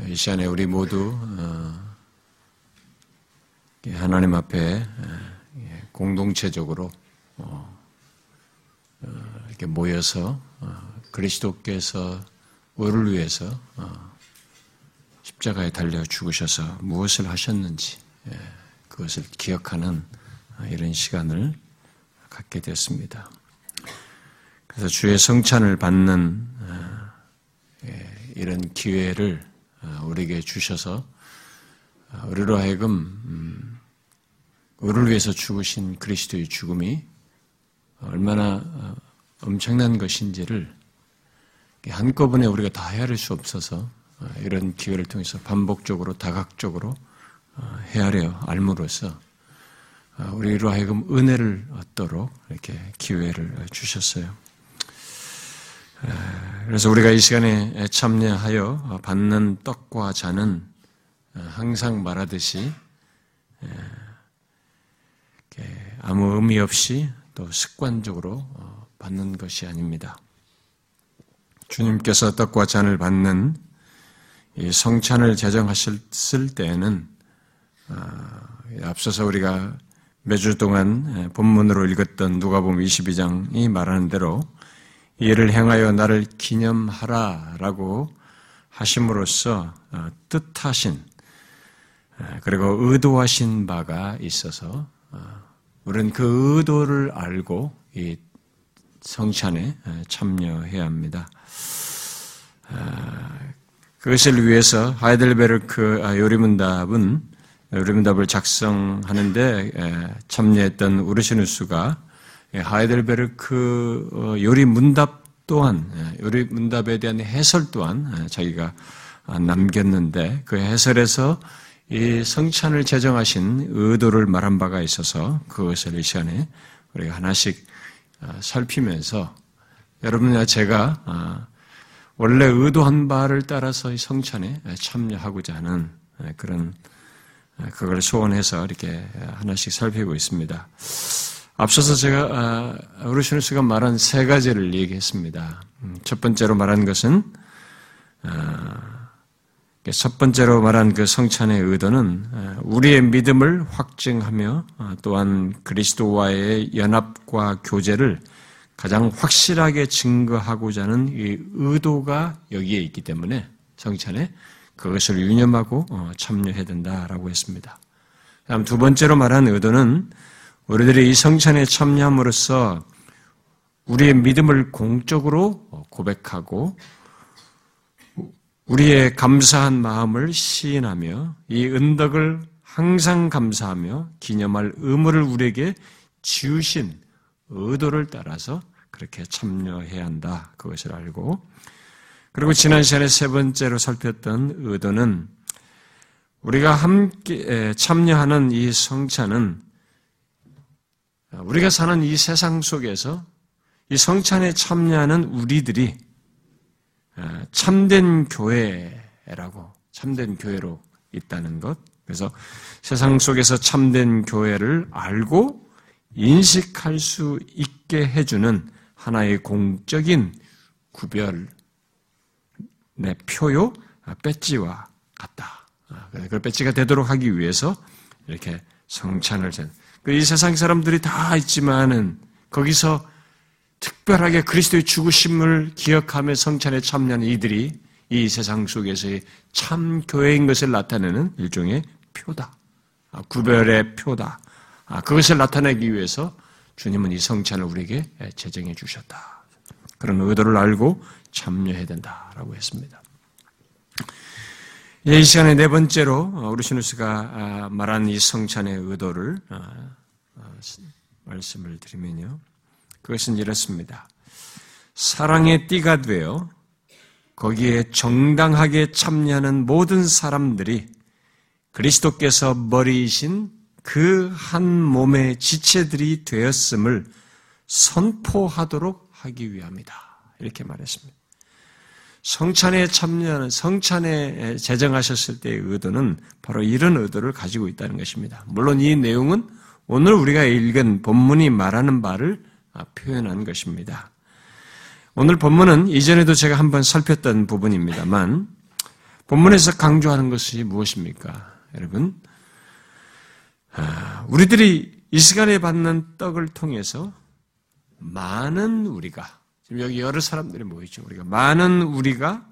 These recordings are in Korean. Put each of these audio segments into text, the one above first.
이 시간에 우리 모두 어, 하나님 앞에 예, 공동체적으로 어, 어, 이렇게 모여서 그리스도께서 우리를 위해서 십자가에 달려 죽으셔서 무엇을 하셨는지 예, 그것을 기억하는 이런 시간을 갖게 되었습니다. 그래서 주의 성찬을 받는 예, 이런 기회를 어, 우리에게 주셔서 어, 우리로 하여금 음, 우리를 위해서 죽으신 그리스도의 죽음이 얼마나 어, 엄청난 것인지를 한꺼번에 우리가 다 헤아릴 수 없어서 이런 기회를 통해서 반복적으로 다각적으로 헤아려 알므로써 우리로 하여금 은혜를 얻도록 이렇게 기회를 주셨어요. 그래서 우리가 이 시간에 참여하여 받는 떡과 잔은 항상 말하듯이 아무 의미 없이 또 습관적으로 어, 받는 것이 아닙니다. 주님께서 떡과 잔을 받는 성찬을 제정하셨을 때에는 어, 앞서서 우리가 매주 동안 본문으로 읽었던 누가복음 22장이 말하는 대로 이를 행하여 나를 기념하라라고 하심으로써 어, 뜻하신 어, 그리고 의도하신 바가 있어서 어, 우리는 그 의도를 알고 이 성찬에 참여해야 합니다. 그것을 위해서 하이델베르크 아, 요리문답은 요리문답을 작성하는데 참여했던 우르시누스가 예, 하이델베르크 어, 요리 문답 또한 예, 요리 문답에 대한 해설 또한 예, 자기가 아, 남겼는데 그 해설에서 이 성찬을 제정하신 의도를 말한 바가 있어서 그것을 이 시간에 우리가 하나씩 아, 살피면서 여러분과 제가 아, 원래 의도한 바를 따라서 이 성찬에 참여하고자 하는 그런 그걸 소원해서 이렇게 하나씩 살피고 있습니다. 앞서서 제가 어르신누스가 말한 세 가지를 얘기했습니다. 음, 첫 번째로 말한 것은 아, 첫 번째로 말한 그 성찬의 의도는 아, 우리의 믿음을 확증하며 아, 또한 그리스도와의 연합과 교제를 가장 확실하게 증거하고자 하는 이 의도가 여기에 있기 때문에 성찬에 그것을 유념하고 어, 참여해야 된다라고 했습니다. 다음 두 번째로 말한 의도는 우리들이 이 성찬에 참여함으로써 우리의 믿음을 공적으로 고백하고 우리의 감사한 마음을 시인하며 이 은덕을 항상 감사하며 기념할 의무를 우리에게 지우신 의도를 따라서 그렇게 참여해야 한다. 그것을 알고 그리고 지난 시간에 세 번째로 살폈던 의도는 우리가 함께 참여하는 이 성찬은 우리가 사는 이 세상 속에서 이 성찬에 참여하는 우리들이 어, 참된 교회라고 참된 교회로 있다는 것. 그래서 세상 속에서 참된 교회를 알고 인식할 수 있게 해주는 하나의 공적인 구별, 내 표요, 아, 배지와 같다. 아, 그 배지가 되도록 하기 위해서 이렇게 성찬을 그 이 세상 사람들이 다 있지만은 거기서 특별하게 그리스도의 죽으심을 기억하며 성찬에 참여하는 이들이 이 세상 속에서의 참 교회인 것을 나타내는 일종의 표다. 아, 구별의 표다. 아, 그것을 나타내기 위해서 주님은 이 성찬을 우리에게 제정해 주셨다. 그런 의도를 알고 참여해야 된다라고 했습니다. 이 시간에 네 번째로 어, 우리 시누스가 아, 말한 이 성찬의 의도를 어, 어, 말씀을 드리면요. 그것은 이렇습니다. 사랑의 띠가 되어 거기에 정당하게 참여하는 모든 사람들이 그리스도께서 머리이신 그 한 몸의 지체들이 되었음을 선포하도록 하기 위함이다. 이렇게 말했습니다. 성찬에 참여하는 성찬에 제정하셨을 때의 의도는 바로 이런 의도를 가지고 있다는 것입니다. 물론 이 내용은 오늘 우리가 읽은 본문이 말하는 바를 표현한 것입니다. 오늘 본문은 이전에도 제가 한번 살폈던 부분입니다만 본문에서 강조하는 것이 무엇입니까? 여러분, 아, 우리들이 이 시간에 받는 떡을 통해서 많은 우리가, 지금 여기 여러 사람들이 모이죠. 우리가, 많은 우리가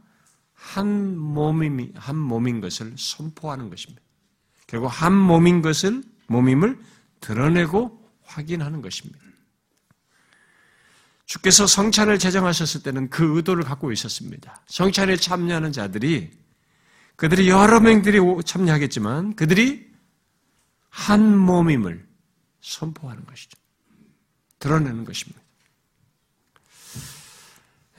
한 몸임, 한 몸인 것을 선포하는 것입니다. 결국 한 몸인 것을, 몸임을 드러내고 확인하는 것입니다. 주께서 성찬을 제정하셨을 때는 그 의도를 갖고 있었습니다. 성찬에 참여하는 자들이 그들이 여러 명들이 참여하겠지만 그들이 한 몸임을 선포하는 것이죠. 드러내는 것입니다.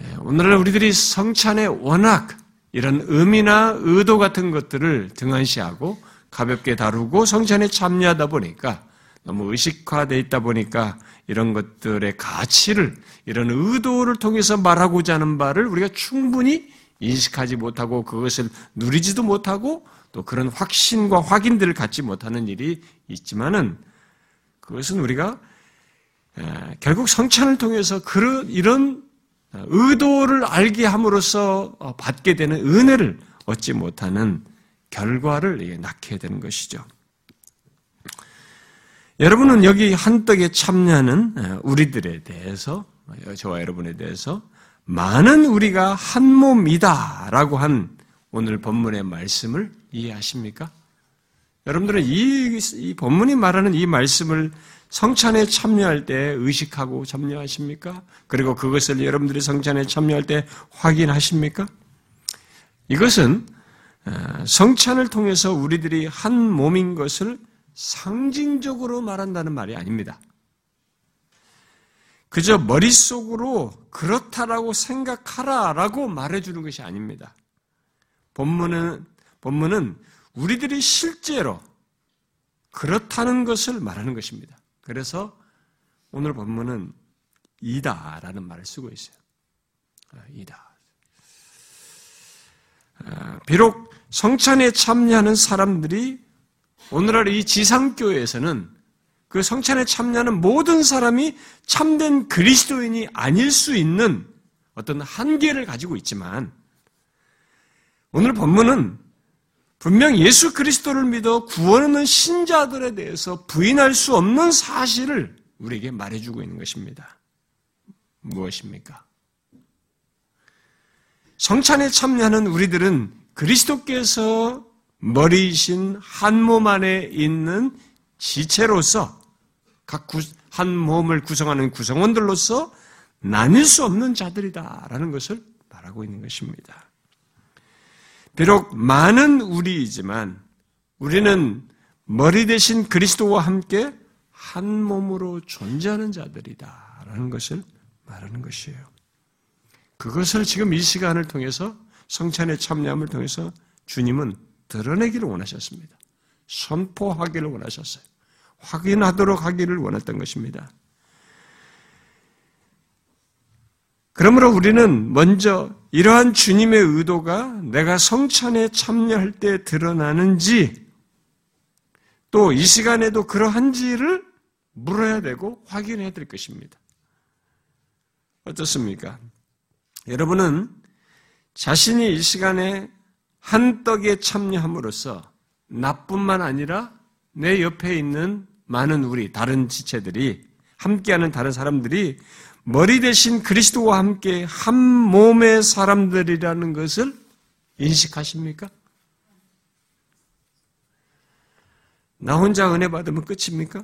예, 오늘날 우리들이 성찬에 워낙 이런 의미나 의도 같은 것들을 등한시하고 가볍게 다루고 성찬에 참여하다 보니까 너무 의식화되어 있다 보니까 이런 것들의 가치를 이런 의도를 통해서 말하고자 하는 바를 우리가 충분히 인식하지 못하고 그것을 누리지도 못하고 또 그런 확신과 확인들을 갖지 못하는 일이 있지만은 그것은 우리가 결국 성찬을 통해서 그런 이런 의도를 알게 함으로써 어, 받게 되는 은혜를 얻지 못하는 결과를 낳게 되는 것이죠. 여러분은 여기 한떡에 참여하는 우리들에 대해서 저와 여러분에 대해서 많은 우리가 한 몸이다라고 한 오늘 본문의 말씀을 이해하십니까? 여러분들은 이, 이 본문이 말하는 이 말씀을 성찬에 참여할 때 의식하고 참여하십니까? 그리고 그것을 여러분들이 성찬에 참여할 때 확인하십니까? 이것은 어, 성찬을 통해서 우리들이 한 몸인 것을 상징적으로 말한다는 말이 아닙니다. 그저 머릿속으로 그렇다라고 생각하라라고 말해주는 것이 아닙니다. 본문은, 본문은 우리들이 실제로 그렇다는 것을 말하는 것입니다. 그래서 오늘 본문은 이다라는 말을 쓰고 있어요. 아, 이다. 아, 비록 성찬에 참여하는 사람들이 오늘날 이 지상교회에서는 그 성찬에 참여하는 모든 사람이 참된 그리스도인이 아닐 수 있는 어떤 한계를 가지고 있지만 오늘 본문은 분명 예수 그리스도를 믿어 구원 얻는 신자들에 대해서 부인할 수 없는 사실을 우리에게 말해주고 있는 것입니다. 무엇입니까? 성찬에 참여하는 우리들은 그리스도께서 머리이신 한 몸 안에 있는 지체로서 각 한 몸을 구성하는 구성원들로서 나뉠 수 없는 자들이다라는 것을 말하고 있는 것입니다. 비록 많은 우리이지만 우리는 머리 대신 그리스도와 함께 한 몸으로 존재하는 자들이다라는 것을 말하는 것이에요. 그것을 지금 이 시간을 통해서 성찬의 참여함을 통해서 주님은 드러내기를 원하셨습니다. 선포하기를 원하셨어요. 확인하도록 하기를 원했던 것입니다. 그러므로 우리는 먼저 이러한 주님의 의도가 내가 성찬에 참여할 때 드러나는지 또 이 시간에도 그러한지를 물어야 되고 확인해야 될 것입니다. 어떻습니까? 여러분은 자신이 이 시간에 한 떡에 참여함으로써 나뿐만 아니라 내 옆에 있는 많은 우리 다른 지체들이 함께하는 다른 사람들이 머리 대신 그리스도와 함께 한 몸의 사람들이라는 것을 인식하십니까? 나 혼자 은혜 받으면 끝입니까?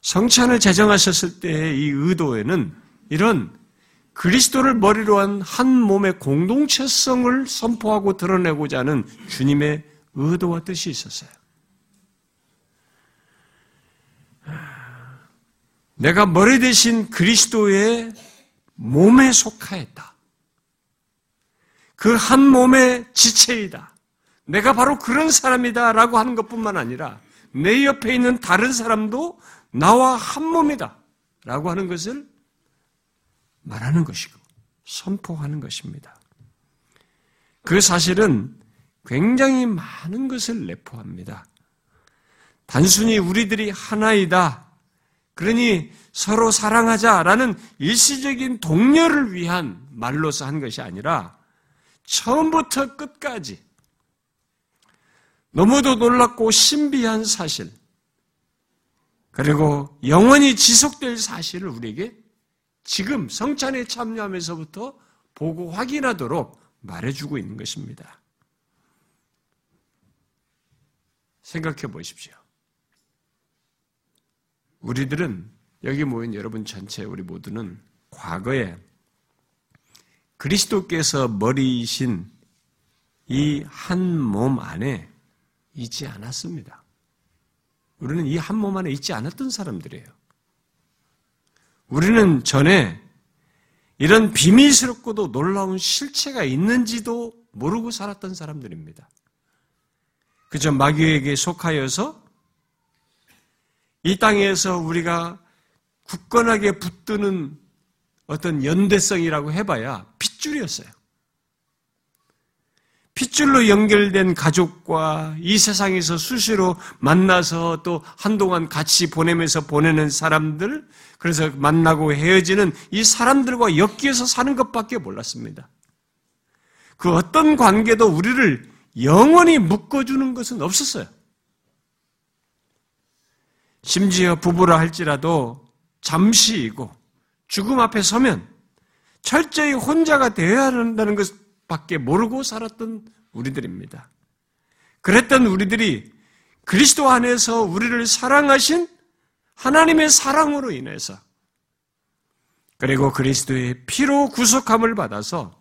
성찬을 제정하셨을 때의 이 의도에는 이런 그리스도를 머리로 한 한 몸의 공동체성을 선포하고 드러내고자 하는 주님의 의도와 뜻이 있었어요. 내가 머리 대신 그리스도의 몸에 속하였다. 그 한 몸의 지체이다. 내가 바로 그런 사람이다. 라고 하는 것 뿐만 아니라 내 옆에 있는 다른 사람도 나와 한 몸이다. 라고 하는 것을 말하는 것이고 선포하는 것입니다. 그 사실은 굉장히 많은 것을 내포합니다. 단순히 우리들이 하나이다. 그러니 서로 사랑하자라는 일시적인 동료를 위한 말로서 한 것이 아니라 처음부터 끝까지 너무도 놀랍고 신비한 사실, 그리고 영원히 지속될 사실을 우리에게 지금 성찬에 참여하면서부터 보고 확인하도록 말해주고 있는 것입니다. 생각해 보십시오. 우리들은 여기 모인 여러분 전체 우리 모두는 과거에 그리스도께서 머리이신 이 한 몸 안에 있지 않았습니다. 우리는 이 한 몸 안에 있지 않았던 사람들이에요. 우리는 전에 이런 비밀스럽고도 놀라운 실체가 있는지도 모르고 살았던 사람들입니다. 그저 마귀에게 속하여서 이 땅에서 우리가 굳건하게 붙드는 어떤 연대성이라고 해봐야 핏줄이었어요. 핏줄로 연결된 가족과 이 세상에서 수시로 만나서 또 한동안 같이 보내면서 보내는 사람들, 그래서 만나고 헤어지는 이 사람들과 엮여서 사는 것밖에 몰랐습니다. 그 어떤 관계도 우리를 영원히 묶어주는 것은 없었어요. 심지어 부부라 할지라도 잠시이고 죽음 앞에 서면 철저히 혼자가 되어야 한다는 것밖에 모르고 살았던 우리들입니다. 그랬던 우리들이 그리스도 안에서 우리를 사랑하신 하나님의 사랑으로 인해서 그리고 그리스도의 피로 구속함을 받아서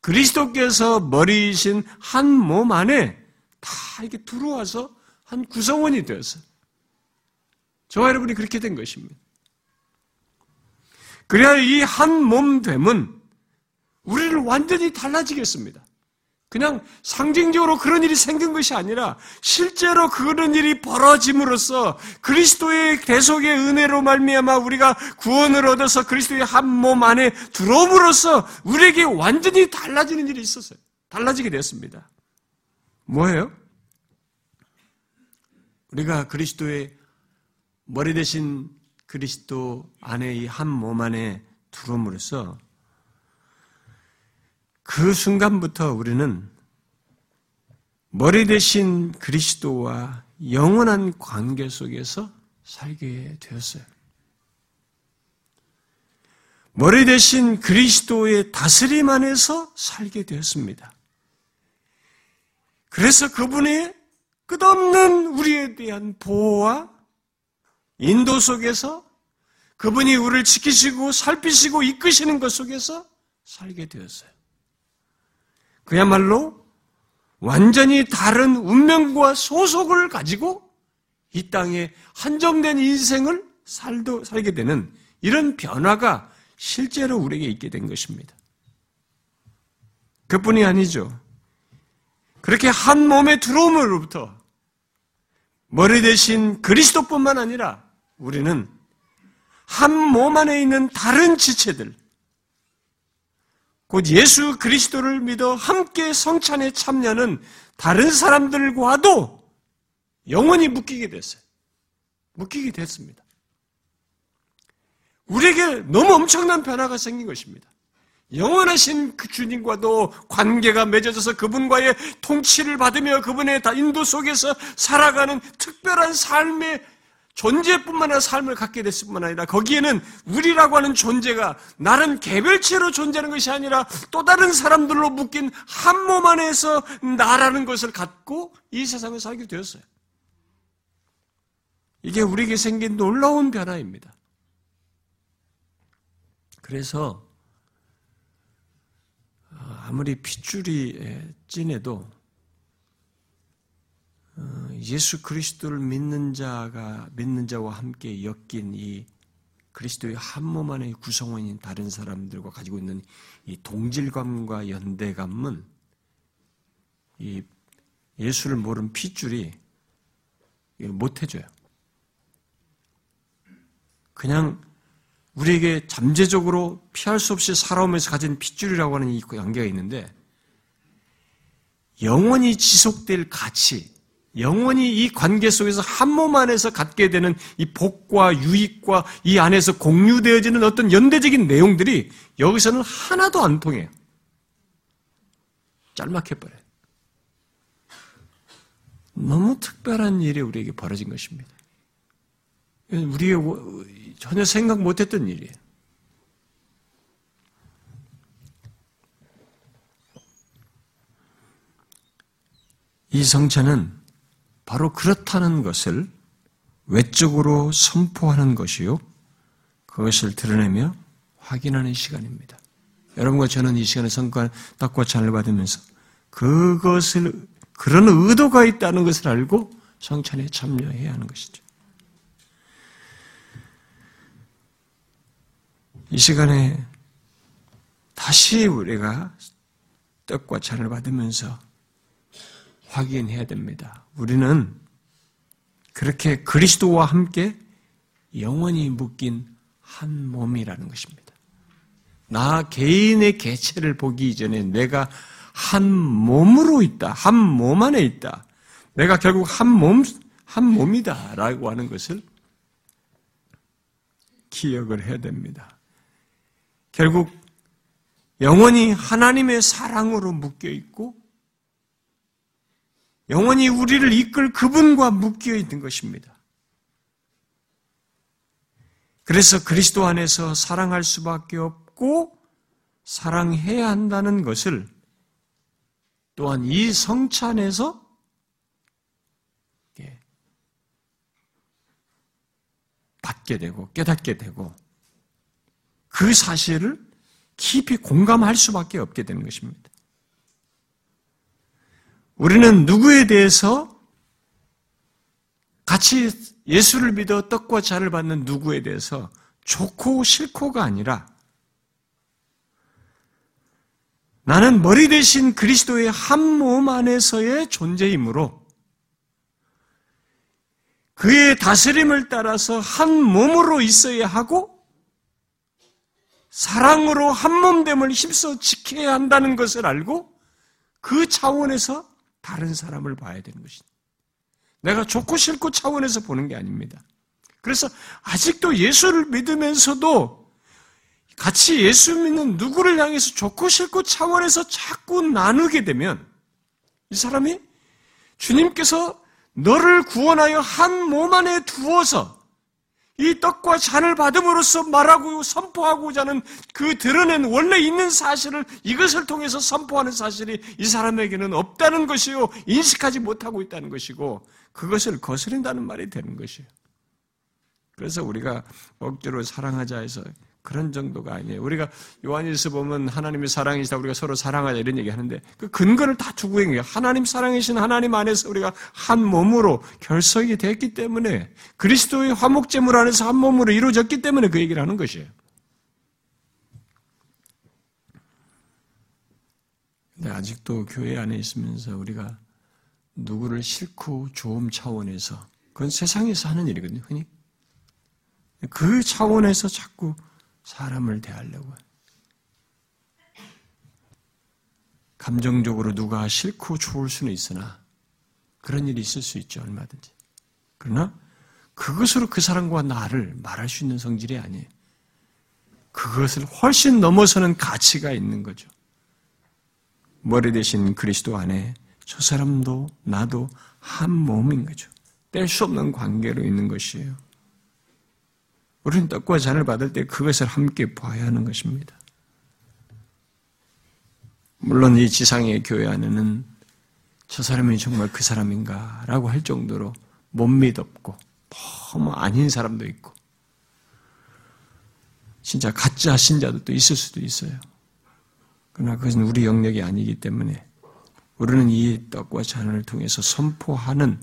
그리스도께서 머리이신 한 몸 안에 다 이렇게 들어와서 한 구성원이 되었어요. 저와 여러분이 그렇게 된 것입니다. 그래야 이 한 몸됨은 우리를 완전히 달라지겠습니다. 그냥 상징적으로 그런 일이 생긴 것이 아니라 실제로 그런 일이 벌어짐으로써 그리스도의 대속의 은혜로 말미암아 우리가 구원을 얻어서 그리스도의 한 몸 안에 들어옴으로써 우리에게 완전히 달라지는 일이 있었어요. 달라지게 되었습니다. 뭐예요? 우리가 그리스도의 머리 대신 그리스도 안에 이한몸 안에 들어옴으로써 그 순간부터 우리는 머리 대신 그리스도와 영원한 관계 속에서 살게 되었어요. 머리 대신 그리스도의 다스림 안에서 살게 되었습니다. 그래서 그분의 끝없는 우리에 대한 보호와 인도 속에서 그분이 우리를 지키시고 살피시고 이끄시는 것 속에서 살게 되었어요. 그야말로 완전히 다른 운명과 소속을 가지고 이 땅에 한정된 인생을 살도, 살게 되는 이런 변화가 실제로 우리에게 있게 된 것입니다. 그뿐이 아니죠. 그렇게 한 몸에 들어옴으로부터 머리 대신 그리스도뿐만 아니라 우리는 한 몸 안에 있는 다른 지체들, 곧 예수 그리스도를 믿어 함께 성찬에 참여하는 다른 사람들과도 영원히 묶이게 됐어요. 묶이게 됐습니다. 우리에게 너무 엄청난 변화가 생긴 것입니다. 영원하신 그 주님과도 관계가 맺어져서 그분과의 통치를 받으며 그분의 인도 속에서 살아가는 특별한 삶의 존재뿐만 아니라 삶을 갖게 됐을 뿐만 아니라 거기에는 우리라고 하는 존재가 나는 개별체로 존재하는 것이 아니라 또 다른 사람들로 묶인 한 몸 안에서 나라는 것을 갖고 이 세상을 살게 되었어요. 이게 우리에게 생긴 놀라운 변화입니다. 그래서 아무리 핏줄이 찐해도 어, 예수 그리스도를 믿는 자가 믿는 자와 함께 엮인 이 그리스도의 한 몸 안의 구성원인 다른 사람들과 가지고 있는 이 동질감과 연대감은 이 예수를 모르는 핏줄이 못 해줘요. 그냥 우리에게 잠재적으로 피할 수 없이 살아오면서 가진 핏줄이라고 하는 이 관계가 있는데 영원히 지속될 가치, 영원히 이 관계 속에서 한 몸 안에서 갖게 되는 이 복과 유익과 이 안에서 공유되어지는 어떤 연대적인 내용들이 여기서는 하나도 안 통해요. 짤막해버려요. 너무 특별한 일이 우리에게 벌어진 것입니다. 우리의 전혀 생각 못했던 일이에요. 이 성찬은 바로 그렇다는 것을 외적으로 선포하는 것이요. 그것을 드러내며 확인하는 시간입니다. 여러분과 저는 이 시간에 성과 떡과 잔을 받으면서 그것을 그런 의도가 있다는 것을 알고 성찬에 참여해야 하는 것이죠. 이 시간에 다시 우리가 떡과 잔을 받으면서 확인해야 됩니다. 우리는 그렇게 그리스도와 함께 영원히 묶인 한 몸이라는 것입니다. 나 개인의 개체를 보기 이전에 내가 한 몸으로 있다. 한 몸 안에 있다. 내가 결국 한 몸, 한 몸이다. 라고 하는 것을 기억을 해야 됩니다. 결국 영원히 하나님의 사랑으로 묶여 있고 영원히 우리를 이끌 그분과 묶여 있는 것입니다. 그래서 그리스도 안에서 사랑할 수밖에 없고 사랑해야 한다는 것을 또한 이 성찬에서 받게 되고 깨닫게 되고 그 사실을 깊이 공감할 수밖에 없게 되는 것입니다. 우리는 누구에 대해서 같이 예수를 믿어 떡과 잔을 받는 누구에 대해서 좋고 싫고가 아니라 나는 머리 대신 그리스도의 한 몸 안에서의 존재이므로 그의 다스림을 따라서 한 몸으로 있어야 하고 사랑으로 한 몸됨을 힘써 지켜야 한다는 것을 알고 그 차원에서 다른 사람을 봐야 되는 것입니다. 내가 좋고 싫고 차원에서 보는 게 아닙니다. 그래서 아직도 예수를 믿으면서도 같이 예수 믿는 누구를 향해서 좋고 싫고 차원에서 자꾸 나누게 되면 이 사람이 주님께서 너를 구원하여 한 몸 안에 두어서 이 떡과 잔을 받음으로써 말하고 선포하고자 하는 그 드러낸 원래 있는 사실을 이것을 통해서 선포하는 사실이 이 사람에게는 없다는 것이요. 인식하지 못하고 있다는 것이고 그것을 거스린다는 말이 되는 것이에요. 그래서 우리가 억지로 사랑하자 해서 그런 정도가 아니에요. 우리가 요한일서 보면 하나님의 사랑이시다 우리가 서로 사랑하자 이런 얘기 하는데 그 근거를 다 두고 있는 거예요. 하나님 사랑이신 하나님 안에서 우리가 한 몸으로 결석이 됐기 때문에 그리스도의 화목제물 안에서 한 몸으로 이루어졌기 때문에 그 얘기를 하는 것이에요. 근데 아직도 교회 안에 있으면서 우리가 누구를 싫고 좋음 차원에서 그건 세상에서 하는 일이거든요. 흔히 그 차원에서 자꾸 사람을 대하려고. 감정적으로 누가 싫고 좋을 수는 있으나 그런 일이 있을 수 있죠, 얼마든지. 그러나 그것으로 그 사람과 나를 말할 수 있는 성질이 아니에요. 그것을 훨씬 넘어서는 가치가 있는 거죠. 머리 대신 그리스도 안에 저 사람도 나도 한 몸인 거죠. 뗄 수 없는 관계로 있는 것이에요. 우리는 떡과 잔을 받을 때 그것을 함께 봐야 하는 것입니다. 물론 이 지상의 교회 안에는 저 사람이 정말 그 사람인가 라고 할 정도로 못 믿었고 너무 아닌 사람도 있고 진짜 가짜 신자도 있을 수도 있어요. 그러나 그것은 우리 영역이 아니기 때문에 우리는 이 떡과 잔을 통해서 선포하는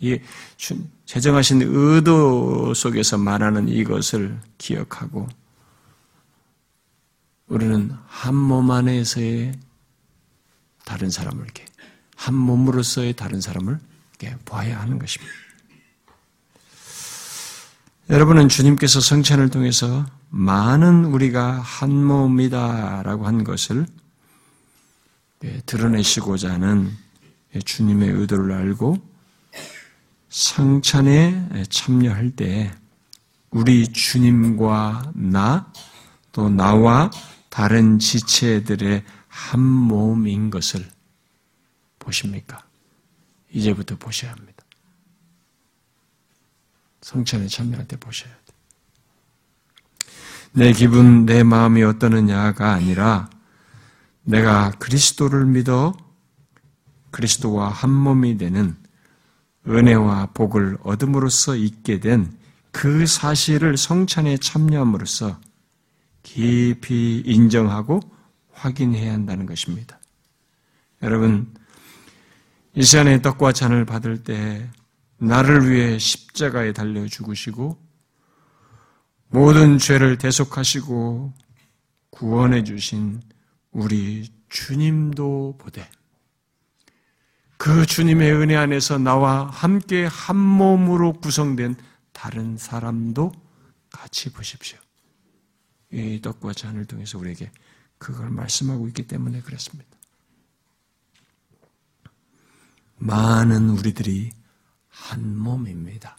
이 제정하신 의도 속에서 말하는 이것을 기억하고 우리는 한 몸 안에서의 다른 사람을 이렇게 한 몸으로서의 다른 사람을 이렇게 봐야 하는 것입니다. 여러분은 주님께서 성찬을 통해서 많은 우리가 한 몸이다라고 한 것을 드러내시고자 하는 주님의 의도를 알고 성찬에 참여할 때 우리 주님과 나, 또 나와 다른 지체들의 한 몸인 것을 보십니까? 이제부터 보셔야 합니다. 성찬에 참여할 때 보셔야 돼. 내 기분, 내 마음이 어떠느냐가 아니라 내가 그리스도를 믿어 그리스도와 한 몸이 되는 은혜와 복을 얻음으로써 있게 된 그 사실을 성찬에 참여함으로써 깊이 인정하고 확인해야 한다는 것입니다. 여러분, 이 시간에 떡과 잔을 받을 때 나를 위해 십자가에 달려 죽으시고 모든 죄를 대속하시고 구원해 주신 우리 주님도 보되 그 주님의 은혜 안에서 나와 함께 한 몸으로 구성된 다른 사람도 같이 보십시오. 이 떡과 잔을 통해서 우리에게 그걸 말씀하고 있기 때문에 그렇습니다. 많은 우리들이 한 몸입니다.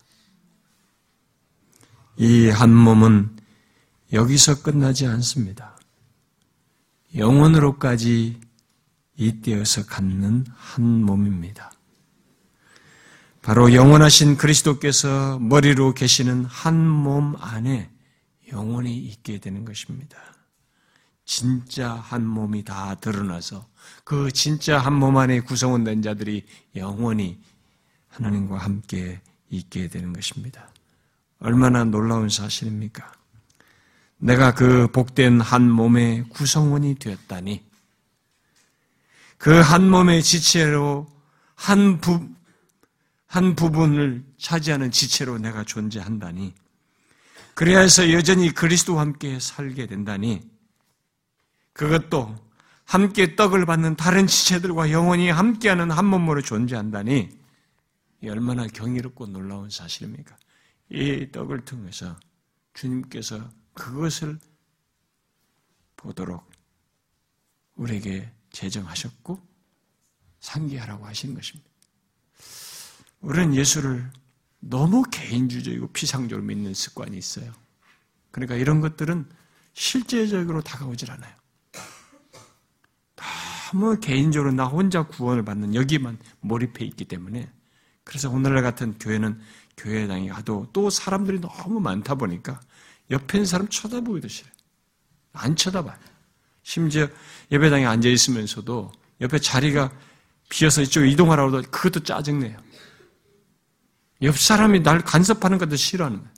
이 한 몸은 여기서 끝나지 않습니다. 영원으로까지 잇대어서 갖는 한 몸입니다. 바로 영원하신 그리스도께서 머리로 계시는 한 몸 안에 영원히 있게 되는 것입니다. 진짜 한 몸이 다 드러나서 그 진짜 한 몸 안에 구성원된 자들이 영원히 하나님과 함께 있게 되는 것입니다. 얼마나 놀라운 사실입니까? 내가 그 복된 한 몸의 구성원이 되었다니, 그 한 몸의 지체로 한 부, 한 부분을 차지하는 지체로 내가 존재한다니, 그래야 해서 여전히 그리스도와 함께 살게 된다니, 그것도 함께 떡을 받는 다른 지체들과 영원히 함께하는 한 몸으로 존재한다니, 얼마나 경이롭고 놀라운 사실입니까? 이 떡을 통해서 주님께서 그것을 보도록 우리에게 제정하셨고 상기하라고 하신 것입니다. 우리는 예수를 너무 개인주의적이고 피상적으로 믿는 습관이 있어요. 그러니까 이런 것들은 실제적으로 다가오질 않아요. 너무 개인적으로 나 혼자 구원을 받는 여기만 몰입해 있기 때문에 그래서 오늘날 같은 교회는 교회당이 가도 또 사람들이 너무 많다 보니까 옆에 있는 사람 쳐다보기도 싫어요. 안 쳐다봐요. 심지어 예배당에 앉아 있으면서도 옆에 자리가 비어서 이쪽 이동하라고 해도 그것도 짜증내요. 옆 사람이 날 간섭하는 것도 싫어하는 거예요.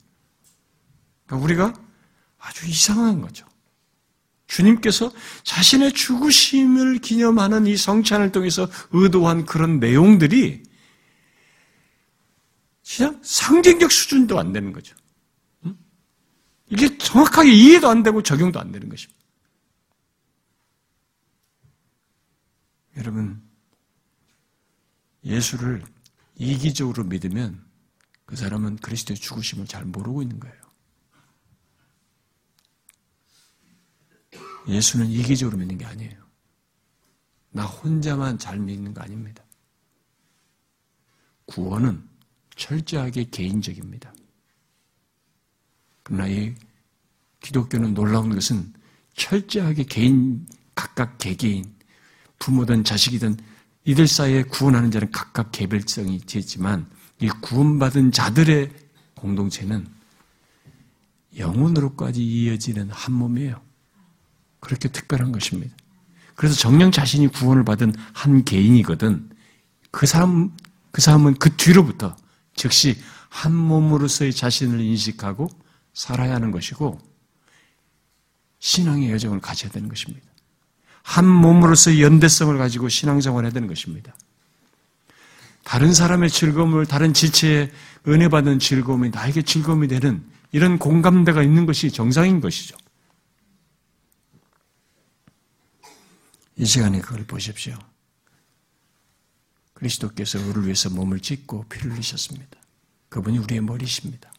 그러니까 우리가 아주 이상한 거죠. 주님께서 자신의 죽으심을 기념하는 이 성찬을 통해서 의도한 그런 내용들이 그냥 상징적 수준도 안 되는 거죠. 이게 정확하게 이해도 안 되고 적용도 안 되는 것입니다. 여러분, 예수를 이기적으로 믿으면 그 사람은 그리스도의 죽으심을 잘 모르고 있는 거예요. 예수는 이기적으로 믿는 게 아니에요. 나 혼자만 잘 믿는 거 아닙니다. 구원은 철저하게 개인적입니다. 그러나 이 기독교는 놀라운 것은 철저하게 개인, 각각 개개인, 부모든 자식이든 이들 사이에 구원하는 자는 각각 개별성이 있지만 이 구원받은 자들의 공동체는 영혼으로까지 이어지는 한 몸이에요. 그렇게 특별한 것입니다. 그래서 정령 자신이 구원을 받은 한 개인이거든 그 사람, 그 사람은 그 뒤로부터 즉시 한 몸으로서의 자신을 인식하고 살아야 하는 것이고 신앙의 여정을 가져야 되는 것입니다. 한 몸으로서의 연대성을 가지고 신앙생활을 해야 되는 것입니다. 다른 사람의 즐거움을 다른 지체에 은혜 받는 즐거움이 나에게 즐거움이 되는 이런 공감대가 있는 것이 정상인 것이죠. 이 시간에 그걸 보십시오. 그리스도께서 우리를 위해서 몸을 찢고 피를 흘리셨습니다. 그분이 우리의 머리십니다.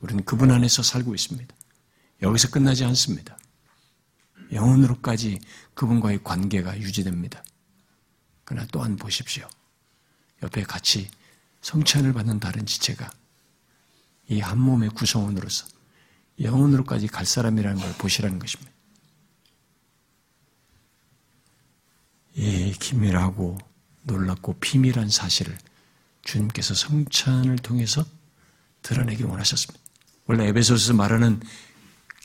우리는 그분 안에서 살고 있습니다. 여기서 끝나지 않습니다. 영원으로까지 그분과의 관계가 유지됩니다. 그러나 또한 보십시오. 옆에 같이 성찬을 받는 다른 지체가 이 한 몸의 구성원으로서 영원으로까지 갈 사람이라는 걸 보시라는 것입니다. 이 기밀하고 놀랍고 비밀한 사실을 주님께서 성찬을 통해서 드러내기 원하셨습니다. 원래 에베소서 말하는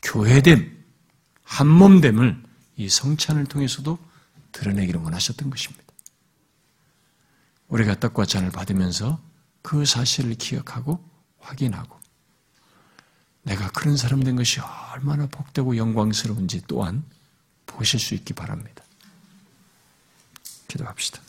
교회됨, 한몸됨을 이 성찬을 통해서도 드러내기를 원하셨던 것입니다. 우리가 떡과 잔을 받으면서 그 사실을 기억하고 확인하고 내가 그런 사람 된 것이 얼마나 복되고 영광스러운지 또한 보실 수 있기 바랍니다. 기도합시다.